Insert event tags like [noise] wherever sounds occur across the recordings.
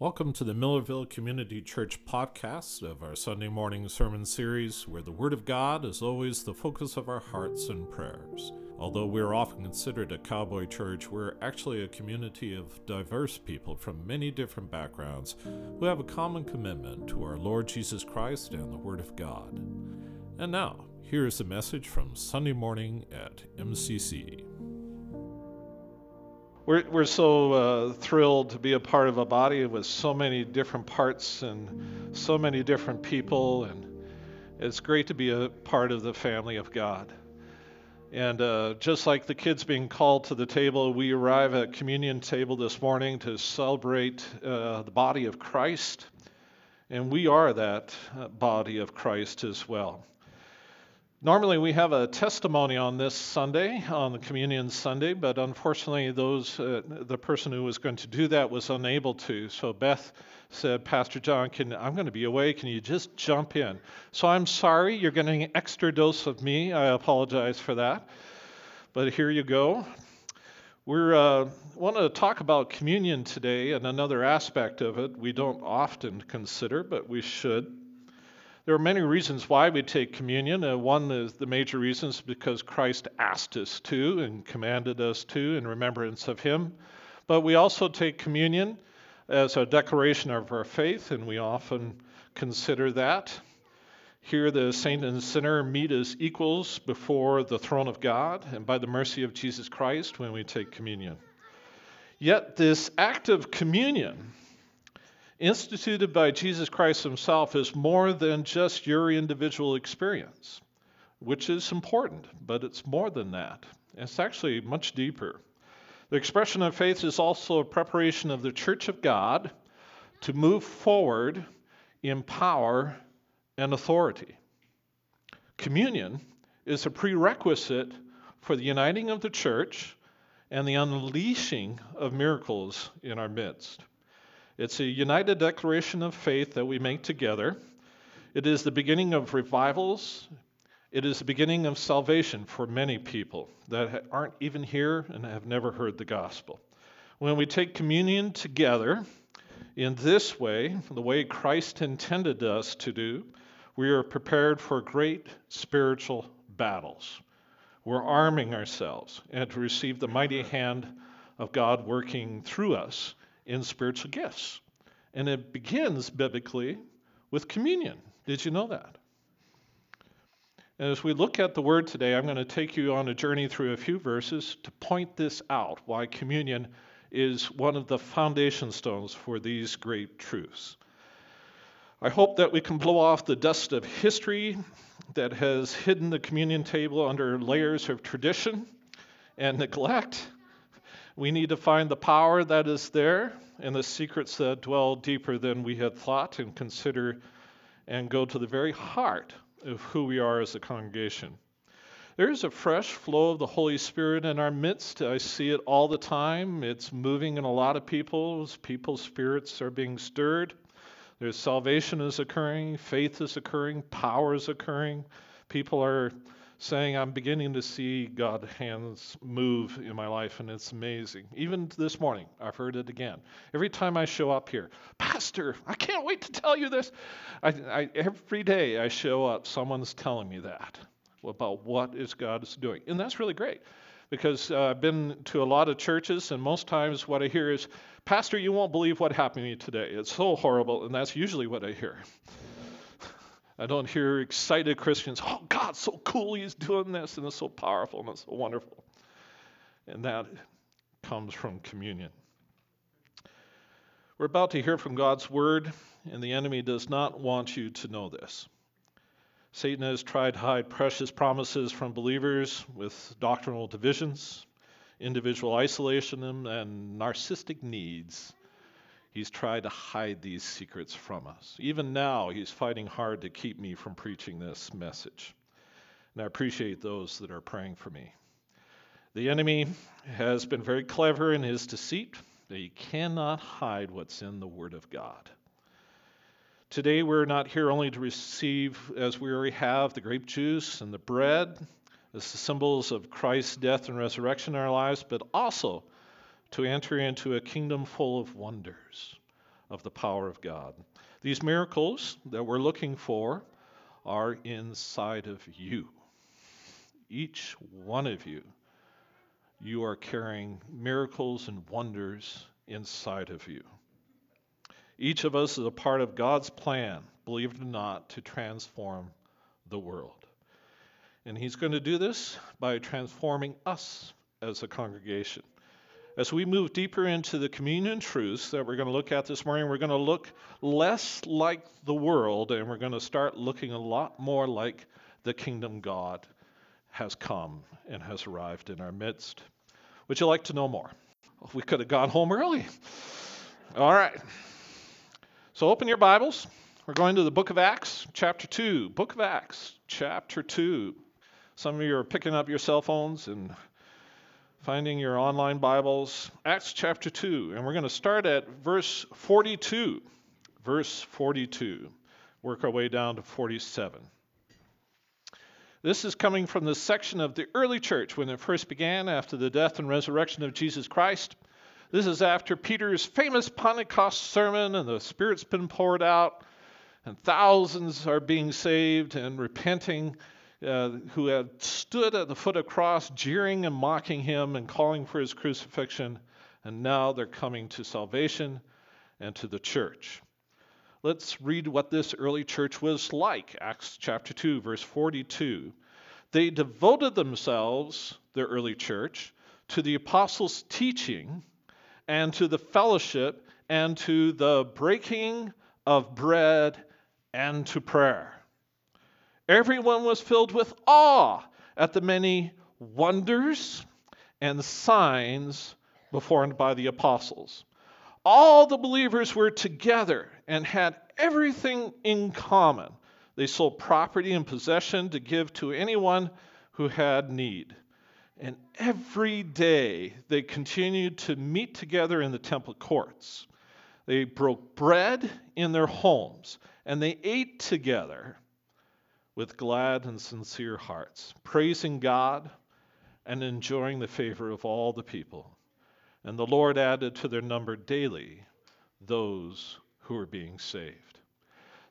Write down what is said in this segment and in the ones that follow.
Welcome to the Millerville Community Church podcast of our Sunday morning sermon series, where the Word of God is always the focus of our hearts and prayers. Although we're often considered a cowboy church, we're actually a community of diverse people from many different backgrounds who have a common commitment to our Lord Jesus Christ and the Word of God. And now, here's a message from Sunday morning at MCC. We're, we're so uh, thrilled to be a part of a body with so many different parts and so many different people, and it's great to be a part of the family of God. And uh, just like the kids being called to the table, we arrive at communion table this morning to celebrate uh, the body of Christ, and we are that uh, body of Christ as well. Normally, we have a testimony on this Sunday, on the Communion Sunday, but unfortunately, those uh, the person who was going to do that was unable to. So Beth said, "Pastor John, can I'm going to be away. Can you just jump in?" So I'm sorry, you're getting an extra dose of me. I apologize for that, but here you go. We uh, want to talk about communion today and another aspect of it we don't often consider, but we should. There are many reasons why we take communion. Uh, one is the major reasons because Christ asked us to and commanded us to in remembrance of Him. But we also take communion as a declaration of our faith, and we often consider that. Here, the saint and sinner meet as equals before the throne of God and by the mercy of Jesus Christ when we take communion. Yet, this act of communion instituted by Jesus Christ himself is more than just your individual experience, which is important, but it's more than that. It's actually much deeper. The expression of faith is also a preparation of the church of God to move forward in power and authority. Communion is a prerequisite for the uniting of the church and the unleashing of miracles in our midst. It's a united declaration of faith that we make together. It is the beginning of revivals. It is the beginning of salvation for many people that aren't even here and have never heard the gospel. When we take communion together in this way, the way Christ intended us to do, we are prepared for great spiritual battles. We're arming ourselves and to receive the mighty hand of God working through us in spiritual gifts. And it begins biblically with communion. Did you know that? And as we look at the word today, I'm going to take you on a journey through a few verses to point this out why communion is one of the foundation stones for these great truths. I hope that we can blow off the dust of history that has hidden the communion table under layers of tradition and neglect we need to find the power that is there and the secrets that dwell deeper than we had thought and consider and go to the very heart of who we are as a congregation. There is a fresh flow of the Holy Spirit in our midst. I see it all the time. It's moving in a lot of people's people's spirits are being stirred. There's salvation is occurring, faith is occurring, power is occurring. People are saying, I'm beginning to see God's hands move in my life, and it's amazing. Even this morning, I've heard it again. Every time I show up here, Pastor, I can't wait to tell you this. I, I, every day I show up, someone's telling me that about what is God is doing. And that's really great because uh, I've been to a lot of churches, and most times what I hear is, Pastor, you won't believe what happened to me today. It's so horrible, and that's usually what I hear. I don't hear excited Christians, oh, God's so cool, he's doing this, and it's so powerful, and it's so wonderful. And that comes from communion. We're about to hear from God's word, and the enemy does not want you to know this. Satan has tried to hide precious promises from believers with doctrinal divisions, individual isolation, and narcissistic needs. He's tried to hide these secrets from us. Even now, he's fighting hard to keep me from preaching this message. And I appreciate those that are praying for me. The enemy has been very clever in his deceit. He cannot hide what's in the Word of God. Today, we're not here only to receive, as we already have, the grape juice and the bread as the symbols of Christ's death and resurrection in our lives, but also to enter into a kingdom full of wonders, of the power of God. These miracles that we're looking for are inside of you. Each one of you, you are carrying miracles and wonders inside of you. Each of us is a part of God's plan, believe it or not, to transform the world. And He's going to do this by transforming us as a congregation. As we move deeper into the communion truths that we're going to look at this morning, we're going to look less like the world and we're going to start looking a lot more like the kingdom God has come and has arrived in our midst. Would you like to know more? Oh, we could have gone home early. All right. So open your Bibles. We're going to the book of Acts, chapter 2. Book of Acts, chapter 2. Some of you are picking up your cell phones and finding your online Bibles, Acts chapter 2, and we're going to start at verse 42. Verse 42. Work our way down to 47. This is coming from the section of the early church when it first began after the death and resurrection of Jesus Christ. This is after Peter's famous Pentecost sermon, and the Spirit's been poured out, and thousands are being saved and repenting uh, who had stood at the foot of the cross, jeering and mocking him and calling for his crucifixion, and now they're coming to salvation and to the church. Let's read what this early church was like. Acts chapter 2, verse 42. They devoted themselves, the early church, to the apostles' teaching and to the fellowship and to the breaking of bread and to prayer. Everyone was filled with awe at the many wonders and signs performed by the apostles. All the believers were together and had everything in common. They sold property and possession to give to anyone who had need. And every day they continued to meet together in the temple courts. They broke bread in their homes and they ate together with glad and sincere hearts, praising God and enjoying the favor of all the people. And the Lord added to their number daily those who were being saved.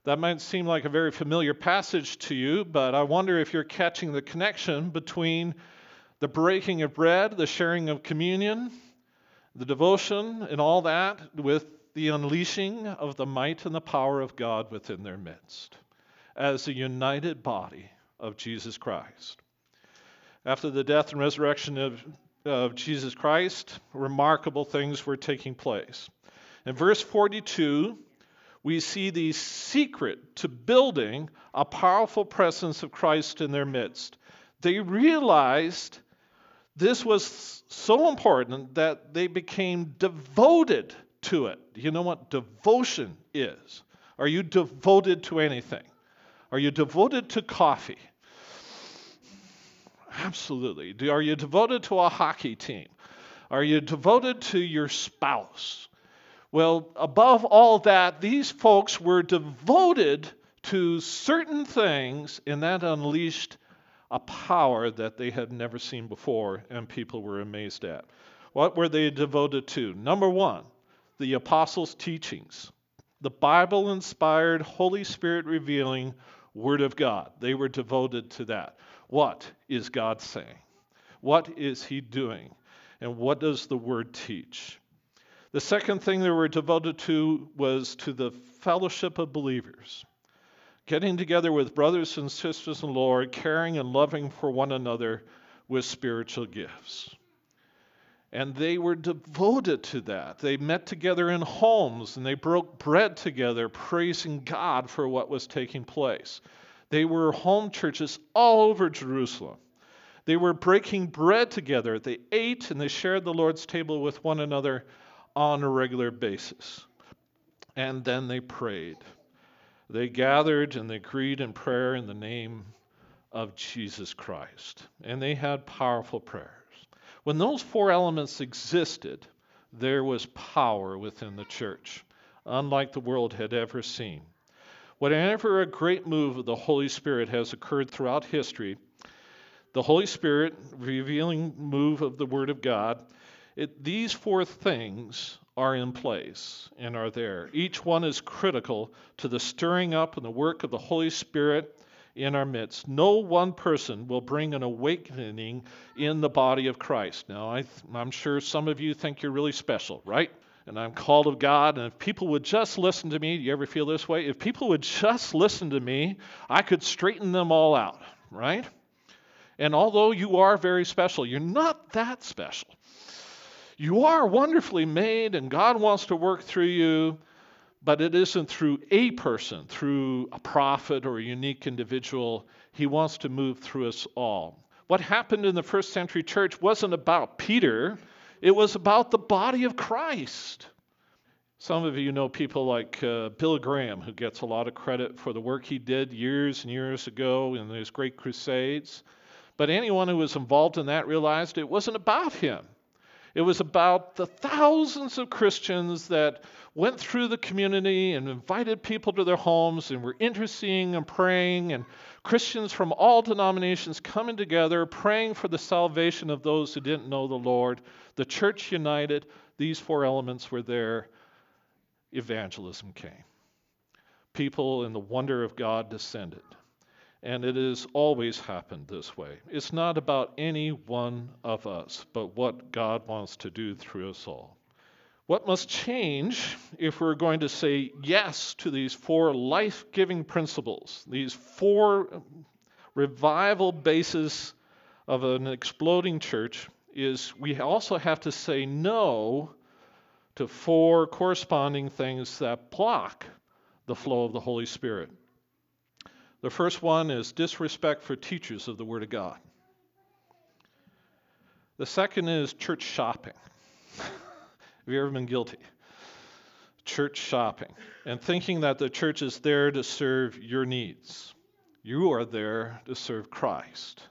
That might seem like a very familiar passage to you, but I wonder if you're catching the connection between the breaking of bread, the sharing of communion, the devotion, and all that with the unleashing of the might and the power of God within their midst as a united body of Jesus Christ. After the death and resurrection of, of Jesus Christ, remarkable things were taking place. In verse 42, we see the secret to building a powerful presence of Christ in their midst. They realized this was so important that they became devoted to it. You know what devotion is? Are you devoted to anything? Are you devoted to coffee? Absolutely. Are you devoted to a hockey team? Are you devoted to your spouse? Well, above all that, these folks were devoted to certain things, and that unleashed a power that they had never seen before, and people were amazed at. What were they devoted to? Number one, the apostles' teachings, the Bible inspired, Holy Spirit revealing Word of God. They were devoted to that. What is God saying? What is He doing? And what does the Word teach? The second thing they were devoted to was to the fellowship of believers, getting together with brothers and sisters in the Lord, caring and loving for one another with spiritual gifts. And they were devoted to that. They met together in homes and they broke bread together, praising God for what was taking place. They were home churches all over Jerusalem. They were breaking bread together. They ate and they shared the Lord's table with one another on a regular basis. And then they prayed. They gathered and they agreed in prayer in the name of Jesus Christ. And they had powerful prayer. When those four elements existed, there was power within the church, unlike the world had ever seen. Whenever a great move of the Holy Spirit has occurred throughout history, the Holy Spirit revealing move of the Word of God, it, these four things are in place and are there. Each one is critical to the stirring up and the work of the Holy Spirit in our midst. No one person will bring an awakening in the body of Christ. Now, I am sure some of you think you're really special, right? And I'm called of God, and if people would just listen to me, do you ever feel this way? If people would just listen to me, I could straighten them all out, right? And although you are very special, you're not that special. You are wonderfully made, and God wants to work through you, but it isn't through a person, through a prophet or a unique individual. He wants to move through us all. What happened in the first century church wasn't about Peter, it was about the body of Christ. Some of you know people like uh, Bill Graham, who gets a lot of credit for the work he did years and years ago in those great crusades. But anyone who was involved in that realized it wasn't about him. It was about the thousands of Christians that went through the community and invited people to their homes and were interceding and praying, and Christians from all denominations coming together, praying for the salvation of those who didn't know the Lord. The church united, these four elements were there. Evangelism came. People in the wonder of God descended. And it has always happened this way. It's not about any one of us, but what God wants to do through us all. What must change if we're going to say yes to these four life giving principles, these four revival bases of an exploding church, is we also have to say no to four corresponding things that block the flow of the Holy Spirit. The first one is disrespect for teachers of the Word of God. The second is church shopping. [laughs] Have you ever been guilty? Church shopping and thinking that the church is there to serve your needs. You are there to serve Christ.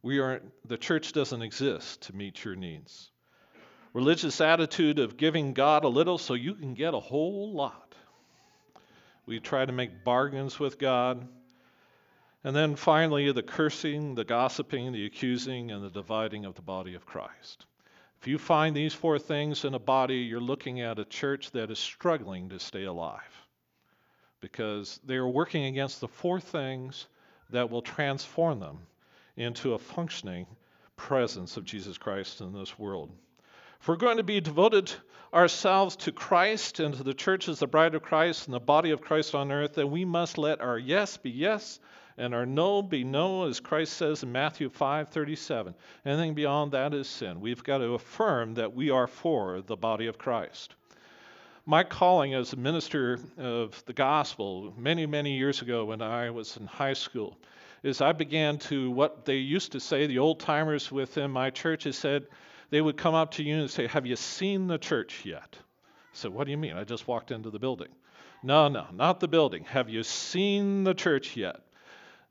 We aren't, the church doesn't exist to meet your needs. Religious attitude of giving God a little so you can get a whole lot. We try to make bargains with God. And then finally, the cursing, the gossiping, the accusing, and the dividing of the body of Christ. If you find these four things in a body, you're looking at a church that is struggling to stay alive because they are working against the four things that will transform them into a functioning presence of Jesus Christ in this world. If we're going to be devoted ourselves to Christ and to the church as the bride of Christ and the body of Christ on earth, then we must let our yes be yes and our no be no, as Christ says in Matthew 5:37. Anything beyond that is sin. We've got to affirm that we are for the body of Christ. My calling as a minister of the gospel many, many years ago when I was in high school is I began to what they used to say, the old timers within my church has said, they would come up to you and say, Have you seen the church yet? Said, What do you mean? I just walked into the building. No, no, not the building. Have you seen the church yet?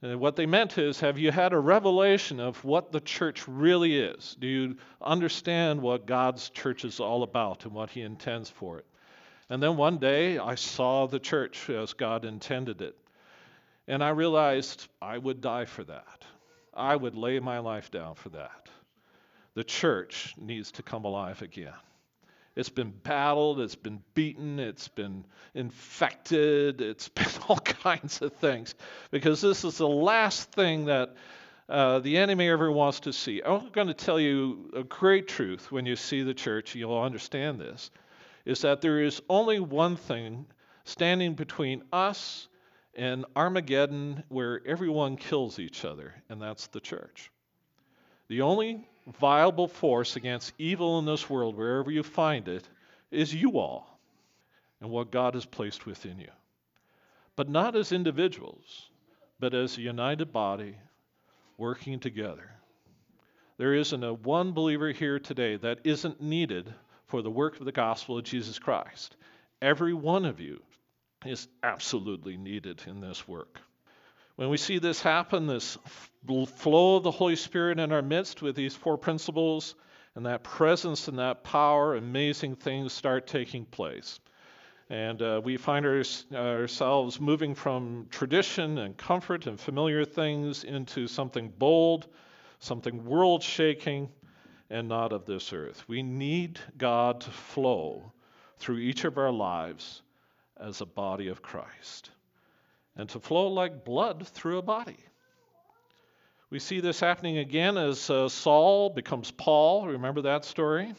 And what they meant is, have you had a revelation of what the church really is? Do you understand what God's church is all about and what He intends for it? And then one day I saw the church as God intended it. And I realized I would die for that. I would lay my life down for that the church needs to come alive again. It's been battled, it's been beaten, it's been infected, it's [laughs] been all kinds of things. Because this is the last thing that uh, the enemy ever wants to see. I'm going to tell you a great truth when you see the church, you'll understand this, is that there is only one thing standing between us and Armageddon where everyone kills each other, and that's the church. The only viable force against evil in this world, wherever you find it, is you all and what God has placed within you. But not as individuals, but as a united body working together. There isn't a one believer here today that isn't needed for the work of the gospel of Jesus Christ. Every one of you is absolutely needed in this work. When we see this happen, this flow of the Holy Spirit in our midst with these four principles and that presence and that power, amazing things start taking place. And uh, we find our, ourselves moving from tradition and comfort and familiar things into something bold, something world shaking, and not of this earth. We need God to flow through each of our lives as a body of Christ and to flow like blood through a body. We see this happening again as uh, Saul becomes Paul. Remember that story?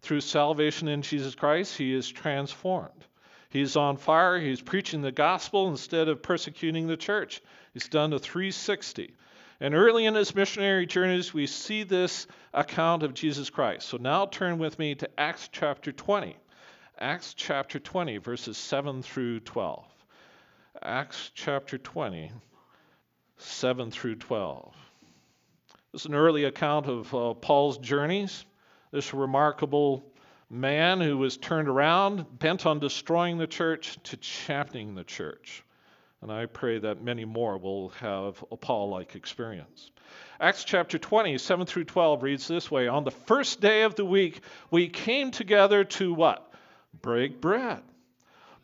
Through salvation in Jesus Christ, he is transformed. He's on fire. He's preaching the gospel instead of persecuting the church. He's done a 360. And early in his missionary journeys, we see this account of Jesus Christ. So now turn with me to Acts chapter 20. Acts chapter 20, verses 7 through 12. Acts chapter 20, 7 through 12. This is an early account of uh, Paul's journeys. This remarkable man who was turned around, bent on destroying the church, to championing the church. And I pray that many more will have a Paul like experience. Acts chapter 20, 7 through 12 reads this way On the first day of the week, we came together to what? Break bread.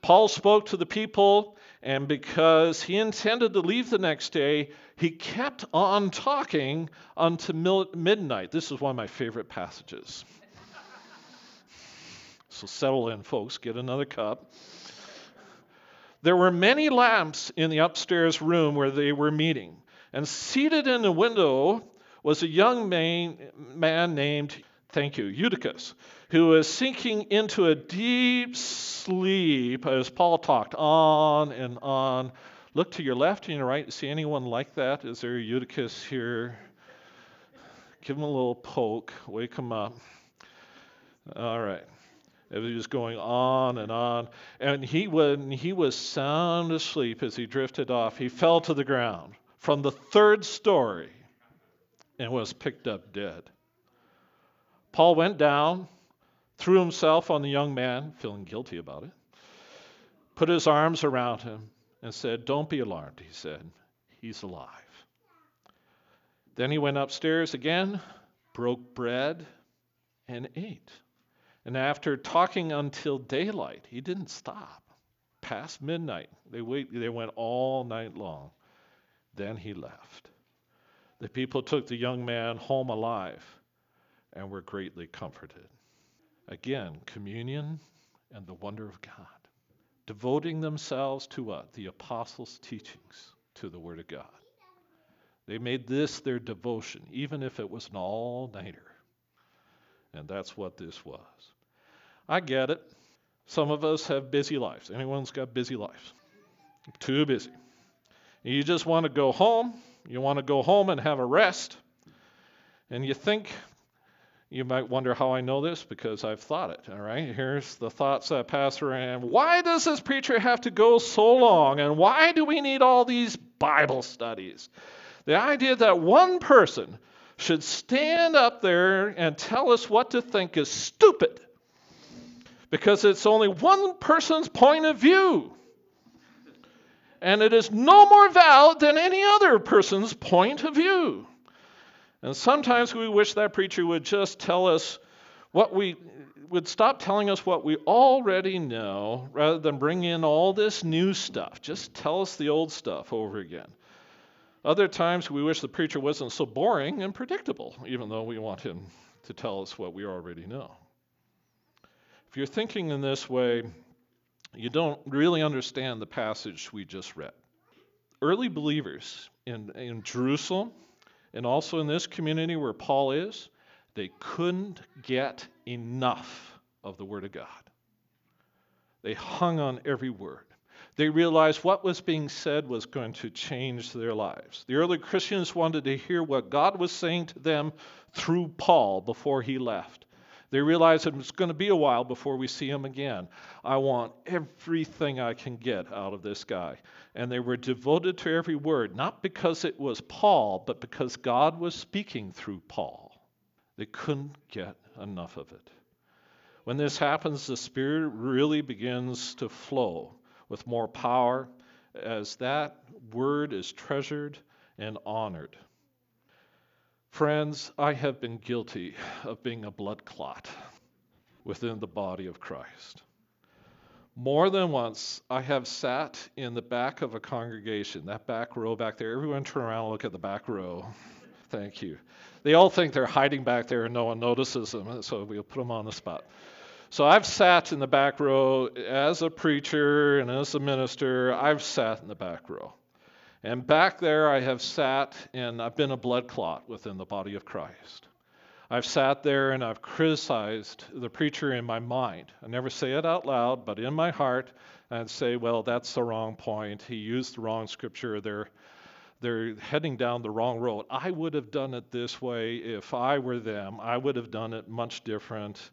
Paul spoke to the people, and because he intended to leave the next day, he kept on talking until midnight. This is one of my favorite passages. so settle in, folks, get another cup. There were many lamps in the upstairs room where they were meeting, and seated in the window was a young man, man named, thank you, Eutychus, who was sinking into a deep sleep as Paul talked on and on. Look to your left and your right. See anyone like that? Is there a Eutychus here? Give him a little poke, wake him up. All right. It was going on and on. And he, when he was sound asleep as he drifted off, he fell to the ground from the third story and was picked up dead. Paul went down, threw himself on the young man, feeling guilty about it, put his arms around him, and said, Don't be alarmed, he said. He's alive. Then he went upstairs again, broke bread, and ate. And after talking until daylight, he didn't stop. Past midnight, they, wait, they went all night long. Then he left. The people took the young man home alive and were greatly comforted. Again, communion and the wonder of God. Devoting themselves to what? The apostles' teachings, to the Word of God. They made this their devotion, even if it was an all nighter. And that's what this was. I get it. Some of us have busy lives. Anyone's got busy lives? Too busy. You just want to go home. You want to go home and have a rest. And you think, you might wonder how I know this because I've thought it. All right, here's the thoughts that pass around. Why does this preacher have to go so long? And why do we need all these Bible studies? The idea that one person should stand up there and tell us what to think is stupid because it's only one person's point of view. And it is no more valid than any other person's point of view. And sometimes we wish that preacher would just tell us what we would stop telling us what we already know rather than bring in all this new stuff. Just tell us the old stuff over again. Other times we wish the preacher wasn't so boring and predictable, even though we want him to tell us what we already know. If you're thinking in this way, you don't really understand the passage we just read. Early believers in, in Jerusalem and also in this community where Paul is, they couldn't get enough of the Word of God. They hung on every word. They realized what was being said was going to change their lives. The early Christians wanted to hear what God was saying to them through Paul before he left. They realize it's going to be a while before we see him again. I want everything I can get out of this guy. And they were devoted to every word, not because it was Paul, but because God was speaking through Paul. They couldn't get enough of it. When this happens, the Spirit really begins to flow with more power as that word is treasured and honored. Friends, I have been guilty of being a blood clot within the body of Christ. More than once, I have sat in the back of a congregation, that back row back there. Everyone turn around and look at the back row. Thank you. They all think they're hiding back there and no one notices them, so we'll put them on the spot. So I've sat in the back row as a preacher and as a minister. I've sat in the back row. And back there, I have sat and I've been a blood clot within the body of Christ. I've sat there and I've criticized the preacher in my mind. I never say it out loud, but in my heart, I'd say, well, that's the wrong point. He used the wrong scripture. They're, they're heading down the wrong road. I would have done it this way if I were them. I would have done it much different.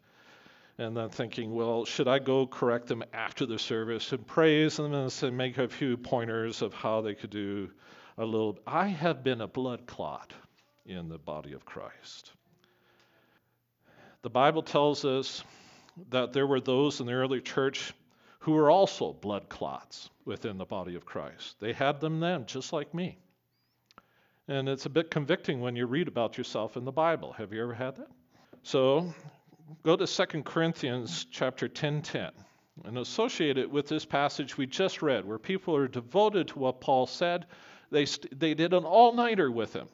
And then thinking, well, should I go correct them after the service and praise them and make a few pointers of how they could do a little? I have been a blood clot in the body of Christ. The Bible tells us that there were those in the early church who were also blood clots within the body of Christ. They had them then, just like me. And it's a bit convicting when you read about yourself in the Bible. Have you ever had that? So go to 2 Corinthians chapter 10:10 10, and associate it with this passage we just read, where people are devoted to what Paul said. They, st- they did an all-nighter with him.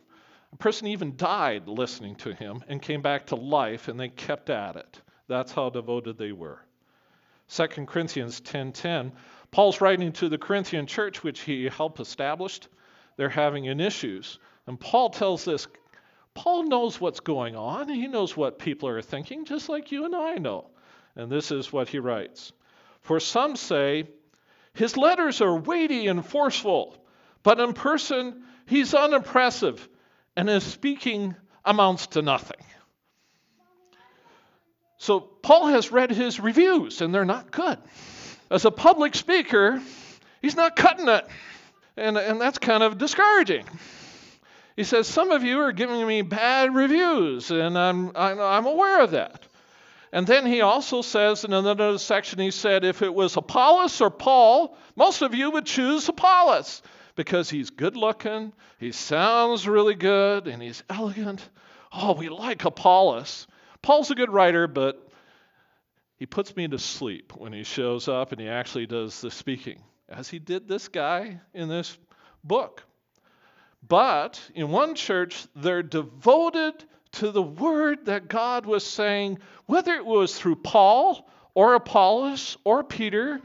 A person even died listening to him and came back to life, and they kept at it. That's how devoted they were. 2 Corinthians 10:10, Paul's writing to the Corinthian church, which he helped establish. They're having an issues, and Paul tells this. Paul knows what's going on. He knows what people are thinking, just like you and I know. And this is what he writes. For some say, his letters are weighty and forceful, but in person, he's unimpressive and his speaking amounts to nothing. So Paul has read his reviews, and they're not good. As a public speaker, he's not cutting it. And, and that's kind of discouraging. He says, Some of you are giving me bad reviews, and I'm, I'm aware of that. And then he also says in another section, he said, If it was Apollos or Paul, most of you would choose Apollos because he's good looking, he sounds really good, and he's elegant. Oh, we like Apollos. Paul's a good writer, but he puts me to sleep when he shows up and he actually does the speaking, as he did this guy in this book. But in one church, they're devoted to the word that God was saying, whether it was through Paul or Apollos or Peter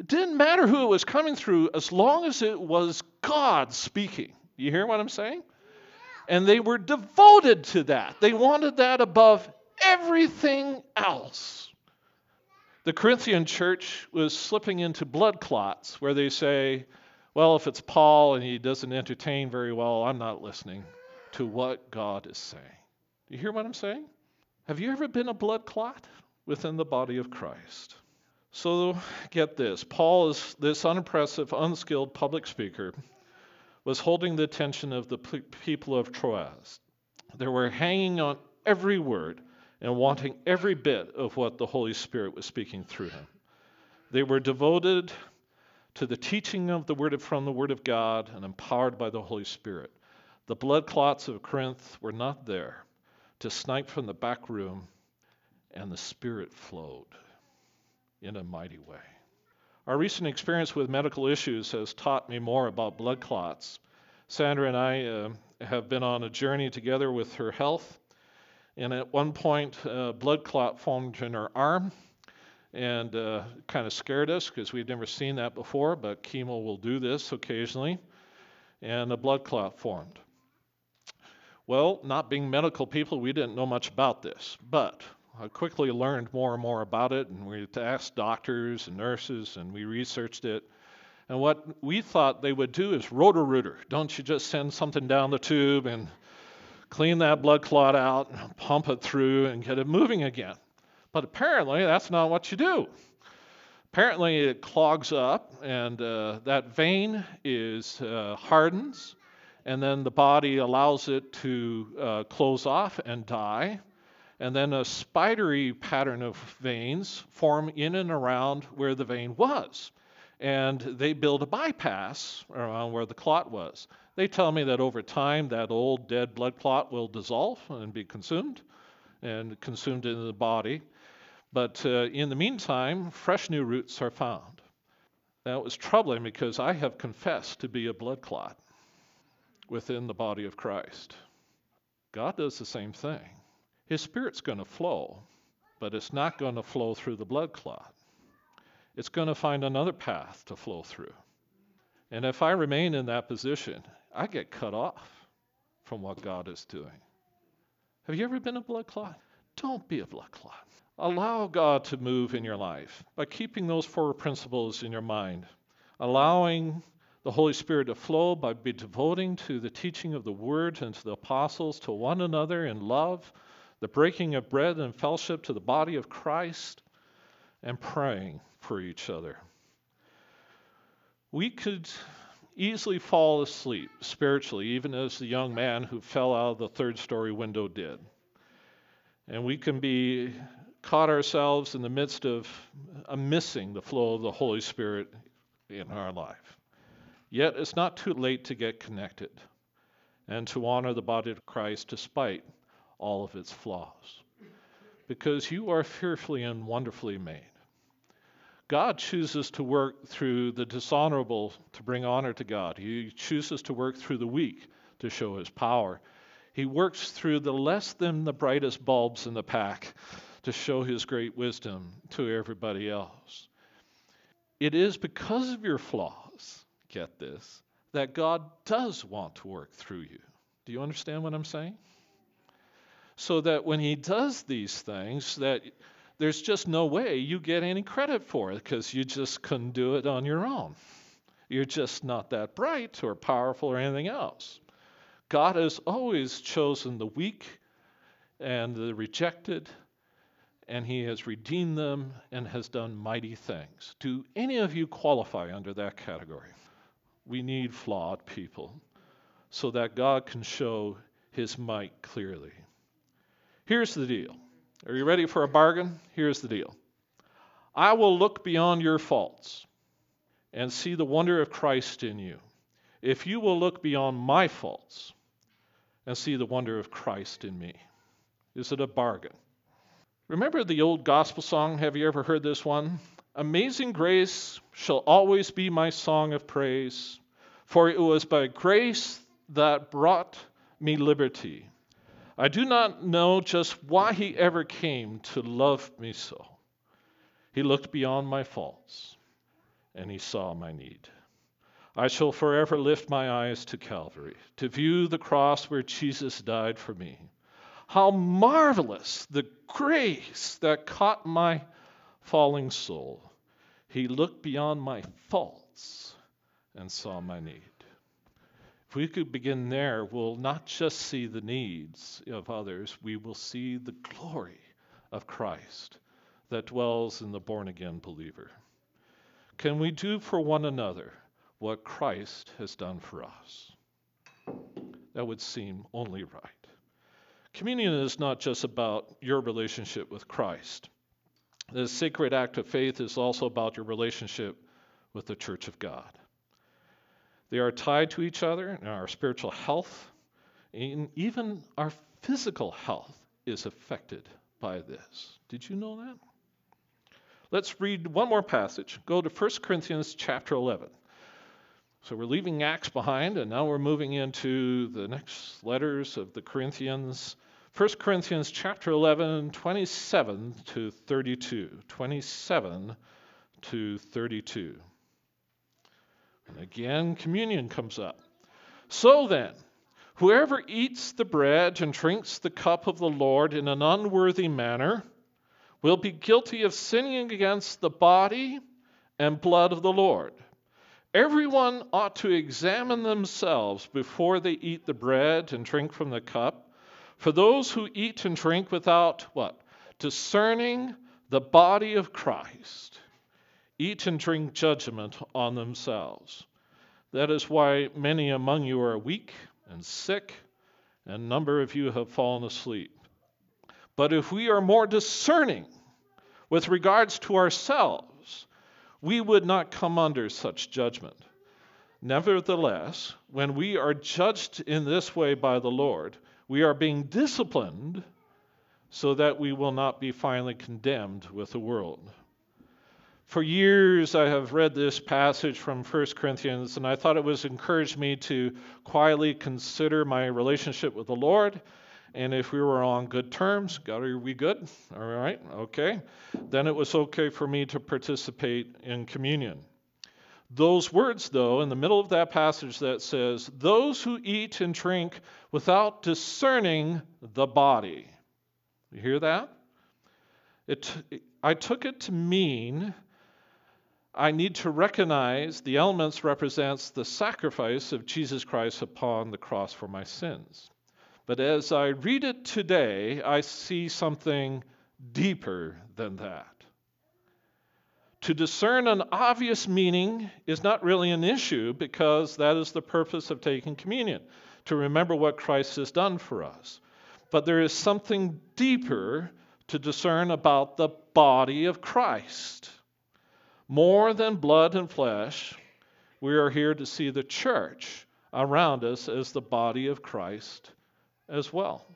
it didn't matter who it was coming through as long as it was God speaking. You hear what I'm saying? And they were devoted to that. They wanted that above everything else. The Corinthian church was slipping into blood clots where they say, well, if it's Paul and he doesn't entertain very well, I'm not listening to what God is saying. Do you hear what I'm saying? Have you ever been a blood clot within the body of Christ? So get this Paul is this unimpressive, unskilled public speaker was holding the attention of the people of Troas. They were hanging on every word and wanting every bit of what the Holy Spirit was speaking through him. They were devoted to the teaching of the word from the word of God and empowered by the Holy Spirit. The blood clots of Corinth were not there to snipe from the back room, and the Spirit flowed in a mighty way. Our recent experience with medical issues has taught me more about blood clots. Sandra and I uh, have been on a journey together with her health, and at one point, a blood clot formed in her arm and uh, kind of scared us because we'd never seen that before, but chemo will do this occasionally, and a blood clot formed. Well, not being medical people, we didn't know much about this, but I quickly learned more and more about it, and we asked doctors and nurses, and we researched it. And what we thought they would do is roto-rooter. Don't you just send something down the tube and clean that blood clot out, and pump it through, and get it moving again? But apparently, that's not what you do. Apparently, it clogs up, and uh, that vein is uh, hardens, and then the body allows it to uh, close off and die and then a spidery pattern of veins form in and around where the vein was. And they build a bypass around where the clot was. They tell me that over time, that old dead blood clot will dissolve and be consumed and consumed in the body. But uh, in the meantime, fresh new roots are found. That was troubling because I have confessed to be a blood clot. within the body of Christ. God does the same thing. His Spirit's going to flow, but it's not going to flow through the blood clot. It's going to find another path to flow through. And if I remain in that position, I get cut off from what God is doing. Have you ever been a blood clot? Don't be a blood clot. Allow God to move in your life by keeping those four principles in your mind, allowing the Holy Spirit to flow by be devoting to the teaching of the Word and to the apostles, to one another in love, the breaking of bread and fellowship to the body of Christ, and praying for each other. We could easily fall asleep spiritually, even as the young man who fell out of the third story window did. And we can be caught ourselves in the midst of uh, missing the flow of the Holy Spirit in our life. Yet it's not too late to get connected and to honor the body of Christ despite all of its flaws. Because you are fearfully and wonderfully made. God chooses to work through the dishonorable to bring honor to God. He chooses to work through the weak to show his power. He works through the less than the brightest bulbs in the pack to show his great wisdom to everybody else. It is because of your flaws, get this, that God does want to work through you. Do you understand what I'm saying? So that when he does these things that there's just no way you get any credit for it because you just couldn't do it on your own. You're just not that bright or powerful or anything else. God has always chosen the weak and the rejected, and He has redeemed them and has done mighty things. Do any of you qualify under that category? We need flawed people so that God can show His might clearly. Here's the deal are you ready for a bargain? Here's the deal I will look beyond your faults and see the wonder of Christ in you. If you will look beyond my faults and see the wonder of Christ in me, is it a bargain? Remember the old gospel song? Have you ever heard this one? Amazing grace shall always be my song of praise, for it was by grace that brought me liberty. I do not know just why he ever came to love me so. He looked beyond my faults and he saw my need. I shall forever lift my eyes to Calvary to view the cross where Jesus died for me. How marvelous the grace that caught my falling soul. He looked beyond my faults and saw my need. If we could begin there, we'll not just see the needs of others, we will see the glory of Christ that dwells in the born again believer. Can we do for one another what Christ has done for us? That would seem only right. Communion is not just about your relationship with Christ. The sacred act of faith is also about your relationship with the church of God. They are tied to each other, and our spiritual health, and even our physical health is affected by this. Did you know that? Let's read one more passage. Go to 1 Corinthians chapter 11. So we're leaving Acts behind, and now we're moving into the next letters of the Corinthians. 1 Corinthians chapter 11, 27 to 32. 27 to 32. And again, communion comes up. So then, whoever eats the bread and drinks the cup of the Lord in an unworthy manner will be guilty of sinning against the body and blood of the Lord. Everyone ought to examine themselves before they eat the bread and drink from the cup. For those who eat and drink without what? Discerning the body of Christ eat and drink judgment on themselves. That is why many among you are weak and sick, and a number of you have fallen asleep. But if we are more discerning with regards to ourselves, we would not come under such judgment. Nevertheless, when we are judged in this way by the Lord, we are being disciplined so that we will not be finally condemned with the world. For years, I have read this passage from 1 Corinthians, and I thought it was encouraged me to quietly consider my relationship with the Lord. And if we were on good terms, God, are we good? All right, okay. Then it was okay for me to participate in communion. Those words, though, in the middle of that passage that says, Those who eat and drink without discerning the body. You hear that? It, I took it to mean I need to recognize the elements represents the sacrifice of Jesus Christ upon the cross for my sins. But as I read it today, I see something deeper than that. To discern an obvious meaning is not really an issue because that is the purpose of taking communion, to remember what Christ has done for us. But there is something deeper to discern about the body of Christ. More than blood and flesh, we are here to see the church around us as the body of Christ as well.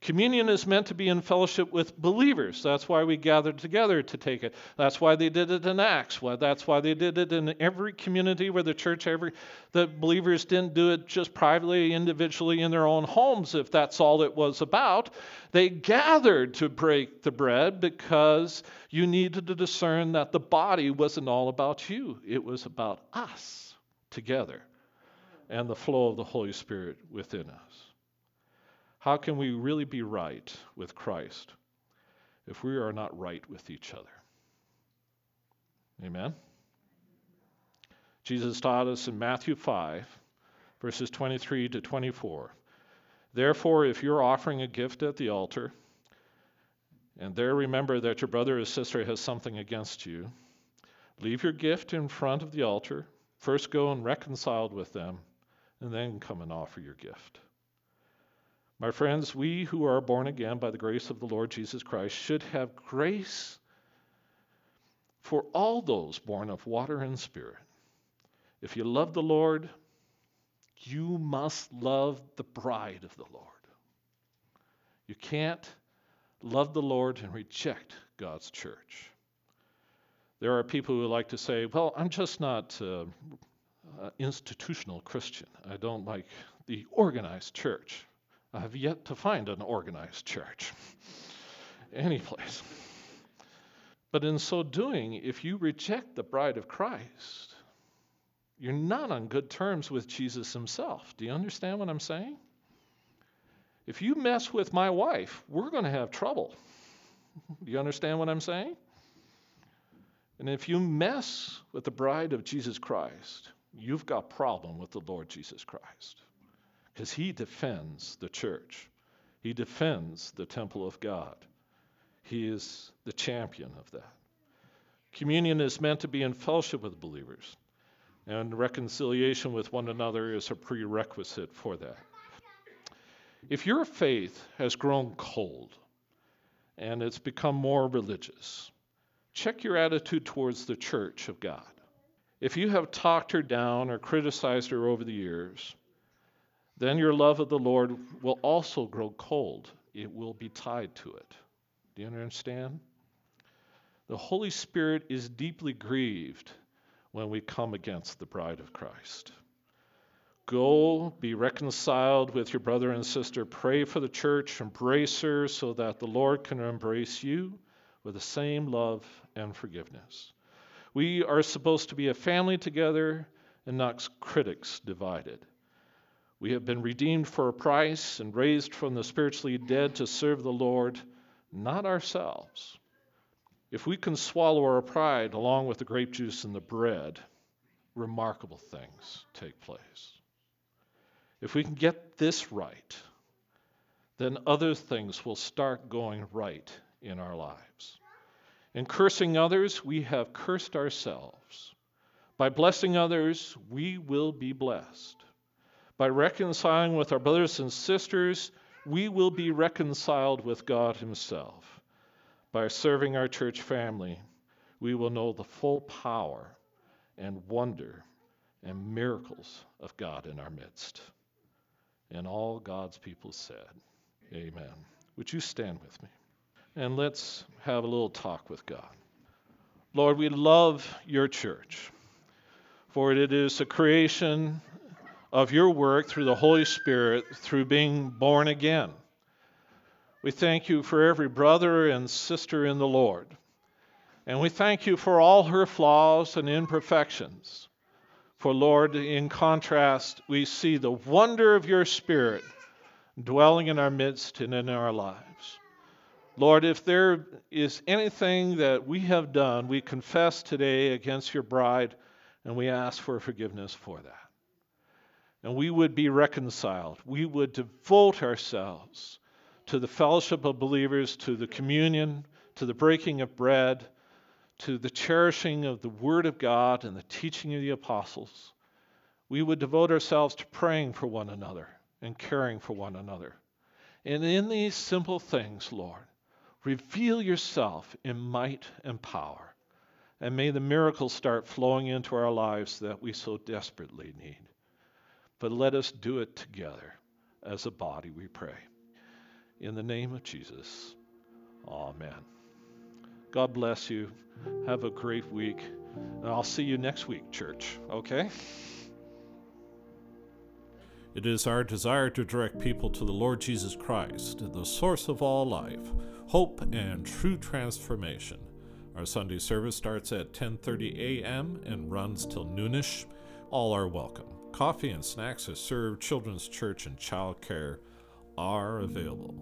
Communion is meant to be in fellowship with believers. That's why we gathered together to take it. That's why they did it in Acts. That's why they did it in every community where the church, every the believers didn't do it just privately, individually in their own homes, if that's all it was about. They gathered to break the bread because you needed to discern that the body wasn't all about you, it was about us together and the flow of the Holy Spirit within us. How can we really be right with Christ if we are not right with each other? Amen? Jesus taught us in Matthew 5, verses 23 to 24. Therefore, if you're offering a gift at the altar, and there remember that your brother or sister has something against you, leave your gift in front of the altar. First go and reconcile with them, and then come and offer your gift. My friends, we who are born again by the grace of the Lord Jesus Christ should have grace for all those born of water and spirit. If you love the Lord, you must love the bride of the Lord. You can't love the Lord and reject God's church. There are people who like to say, well, I'm just not uh, uh, institutional Christian. I don't like the organized church. I have yet to find an organized church, any place. But in so doing, if you reject the bride of Christ, you're not on good terms with Jesus himself. Do you understand what I'm saying? If you mess with my wife, we're going to have trouble. Do you understand what I'm saying? And if you mess with the bride of Jesus Christ, you've got problem with the Lord Jesus Christ because he defends the church. He defends the temple of God. He is the champion of that. Communion is meant to be in fellowship with believers, and reconciliation with one another is a prerequisite for that. If your faith has grown cold and it's become more religious, check your attitude towards the church of God. If you have talked her down or criticized her over the years, then your love of the Lord will also grow cold. It will be tied to it. Do you understand? The Holy Spirit is deeply grieved when we come against the bride of Christ. Go, be reconciled with your brother and sister, pray for the church, embrace her so that the Lord can embrace you with the same love and forgiveness. We are supposed to be a family together and not critics divided. We have been redeemed for a price and raised from the spiritually dead to serve the Lord, not ourselves. If we can swallow our pride along with the grape juice and the bread, remarkable things take place. If we can get this right, then other things will start going right in our lives. In cursing others, we have cursed ourselves. By blessing others, we will be blessed. By reconciling with our brothers and sisters, we will be reconciled with God Himself. By serving our church family, we will know the full power and wonder and miracles of God in our midst. And all God's people said, Amen. Would you stand with me? And let's have a little talk with God. Lord, we love your church, for it is a creation of your work through the Holy Spirit, through being born again. We thank you for every brother and sister in the Lord. And we thank you for all her flaws and imperfections. For, Lord, in contrast, we see the wonder of your Spirit dwelling in our midst and in our lives. Lord, if there is anything that we have done, we confess today against your bride and we ask for forgiveness for that. And we would be reconciled. We would devote ourselves to the fellowship of believers, to the communion, to the breaking of bread, to the cherishing of the Word of God and the teaching of the apostles. We would devote ourselves to praying for one another and caring for one another. And in these simple things, Lord, reveal yourself in might and power. And may the miracles start flowing into our lives that we so desperately need. But let us do it together as a body, we pray. In the name of Jesus, amen. God bless you. Have a great week. And I'll see you next week, church. Okay? It is our desire to direct people to the Lord Jesus Christ, the source of all life, hope, and true transformation. Our Sunday service starts at 10:30 a.m. and runs till noonish. All are welcome. Coffee and snacks are served. Children's church and child care are available.